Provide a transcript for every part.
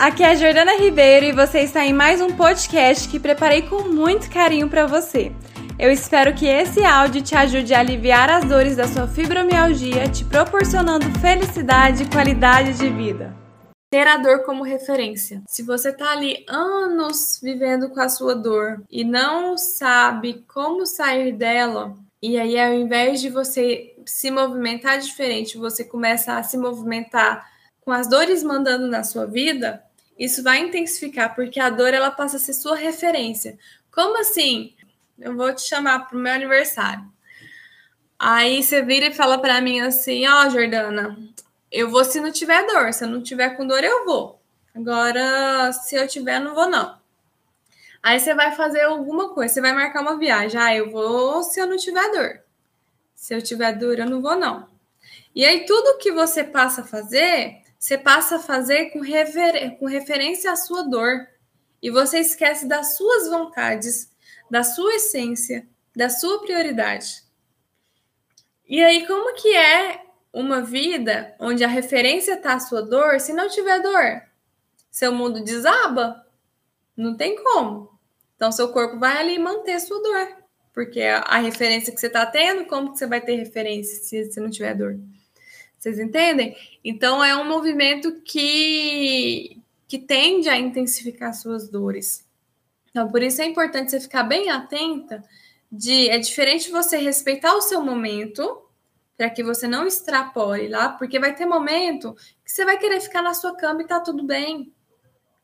aqui é a Jordana Ribeiro e você está em mais um podcast que preparei com muito carinho para você. Eu espero que esse áudio te ajude a aliviar as dores da sua fibromialgia, te proporcionando felicidade e qualidade de vida. Ter a dor como referência. Se você tá ali anos vivendo com a sua dor e não sabe como sair dela, e aí ao invés de você se movimentar diferente, você começa a se movimentar com as dores mandando na sua vida, isso vai intensificar, porque a dor ela passa a ser sua referência. Como assim? Eu vou te chamar para o meu aniversário. Aí você vira e fala para mim assim: Ó, oh, Jordana, eu vou se não tiver dor. Se eu não tiver com dor, eu vou. Agora, se eu tiver, não vou, não. Aí você vai fazer alguma coisa, você vai marcar uma viagem. Ah, eu vou se eu não tiver dor. Se eu tiver dor, eu não vou, não. E aí, tudo que você passa a fazer você passa a fazer com, com referência à sua dor. E você esquece das suas vontades, da sua essência, da sua prioridade. E aí, como que é uma vida onde a referência está a sua dor se não tiver dor? Seu mundo desaba? Não tem como. Então, seu corpo vai ali manter a sua dor. Porque a, referência que você está tendo, como que você vai ter referência se, se não tiver dor? Vocês entendem? Então é um movimento que, que tende a intensificar suas dores. Então, por isso é importante você ficar bem atenta de é diferente você respeitar o seu momento para que você não extrapole lá, porque vai ter momento que você vai querer ficar na sua cama e tá tudo bem.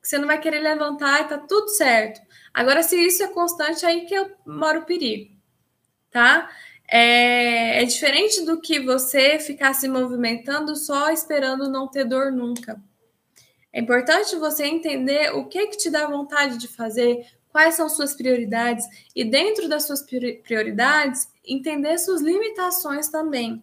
Que você não vai querer levantar e tá tudo certo. Agora, se isso é constante, aí que eu moro o perigo, tá? É, é, diferente do que você ficar se movimentando só esperando não ter dor nunca. É importante você entender o que que te dá vontade de fazer, quais são suas prioridades e dentro das suas prioridades entender suas limitações também.